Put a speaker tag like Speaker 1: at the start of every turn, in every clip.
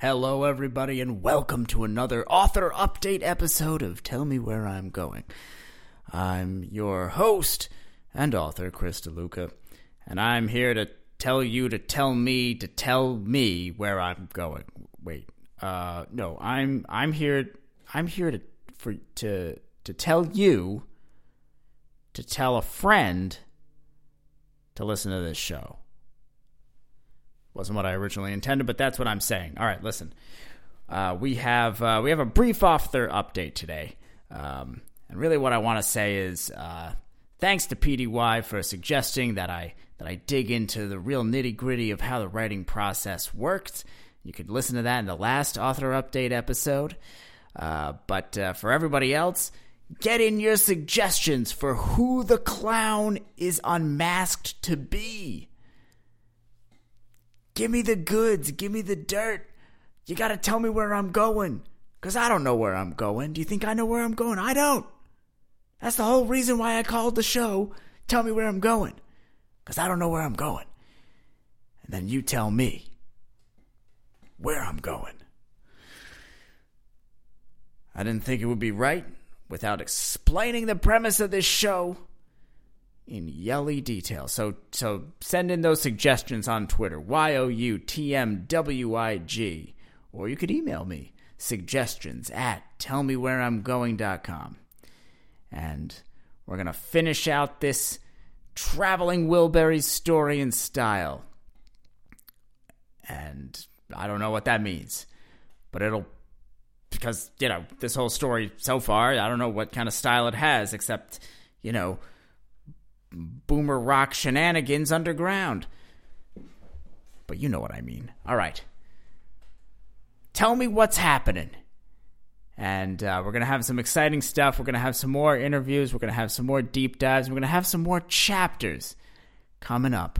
Speaker 1: Hello, everybody, and welcome to another author update episode of Tell Me Where I'm Going. I'm your host and author, Chris DeLuca, and I'm here to tell you to tell me to tell me where I'm going. Wait, uh, no, I'm I'm here. I'm here to for to to tell you to tell a friend to listen to this show. Wasn't what I originally intended, but that's what I'm saying. All right, listen. Uh, we have uh, we have a brief author update today, um, and really what I want to say is uh, thanks to PDY for suggesting that I that I dig into the real nitty gritty of how the writing process worked. You could listen to that in the last author update episode. Uh, but uh, for everybody else, get in your suggestions for who the clown is unmasked to be. Give me the goods. Give me the dirt. You got to tell me where I'm going. Because I don't know where I'm going. Do you think I know where I'm going? I don't. That's the whole reason why I called the show. Tell me where I'm going. Because I don't know where I'm going. And then you tell me where I'm going. I didn't think it would be right without explaining the premise of this show in yelly detail. So so send in those suggestions on Twitter, Y O U T M W I G, or you could email me suggestions at tellmewhereimgoing.com. And we're going to finish out this traveling Wilbury story in style. And I don't know what that means, but it'll because you know this whole story so far, I don't know what kind of style it has except, you know, boomer rock shenanigans underground. But you know what I mean. All right. Tell me what's happening. And uh, we're going to have some exciting stuff. We're going to have some more interviews. We're going to have some more deep dives. We're going to have some more chapters coming up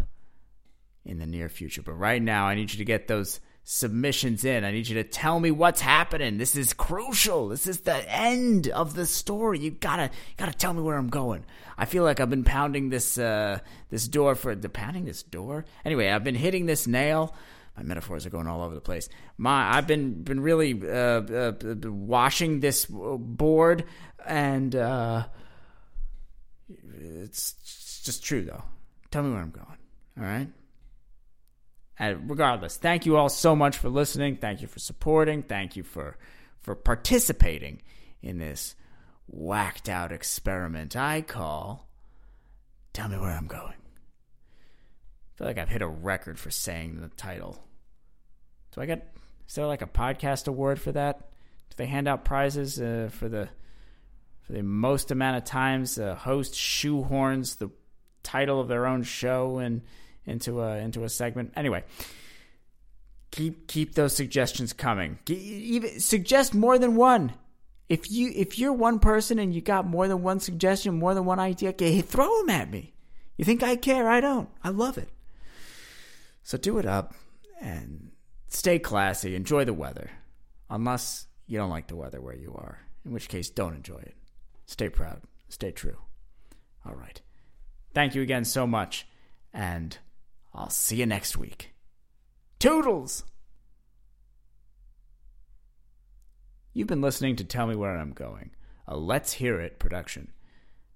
Speaker 1: in the near future. But right now, I need you to get those submissions in. I need you to tell me what's happening. This is crucial. This is the end of the story. You gotta, you gotta tell me where I'm going. I feel like I've been pounding this, uh, this door for the pounding this door. Anyway, I've been hitting this nail. My metaphors are going all over the place. My, I've been been really uh, uh, washing this board, and uh, it's, it's just true though. Tell me where I'm going. All right. And regardless, thank you all so much for listening. Thank you for supporting. Thank you for for participating in this whacked out experiment I call Tell Me Where I'm Going. I feel like I've hit a record for saying the title. Do I get is there like a podcast award for that? Do they hand out prizes uh, for the for the most amount of times a host shoehorns the title of their own show and into a into a segment. Anyway, keep keep those suggestions coming. Even suggest more than one. If you if you're one person and you got more than one suggestion, more than one idea, okay, throw them at me. You think I care? I don't. I love it. So do it up and stay classy. Enjoy the weather, unless you don't like the weather where you are. In which case, don't enjoy it. Stay proud. Stay true. All right. Thank you again so much, and I'll see you next week. Toodles! You've been listening to Tell Me Where I'm Going, a Let's Hear It production.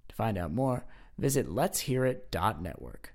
Speaker 1: To find out more, visit letshearit.network.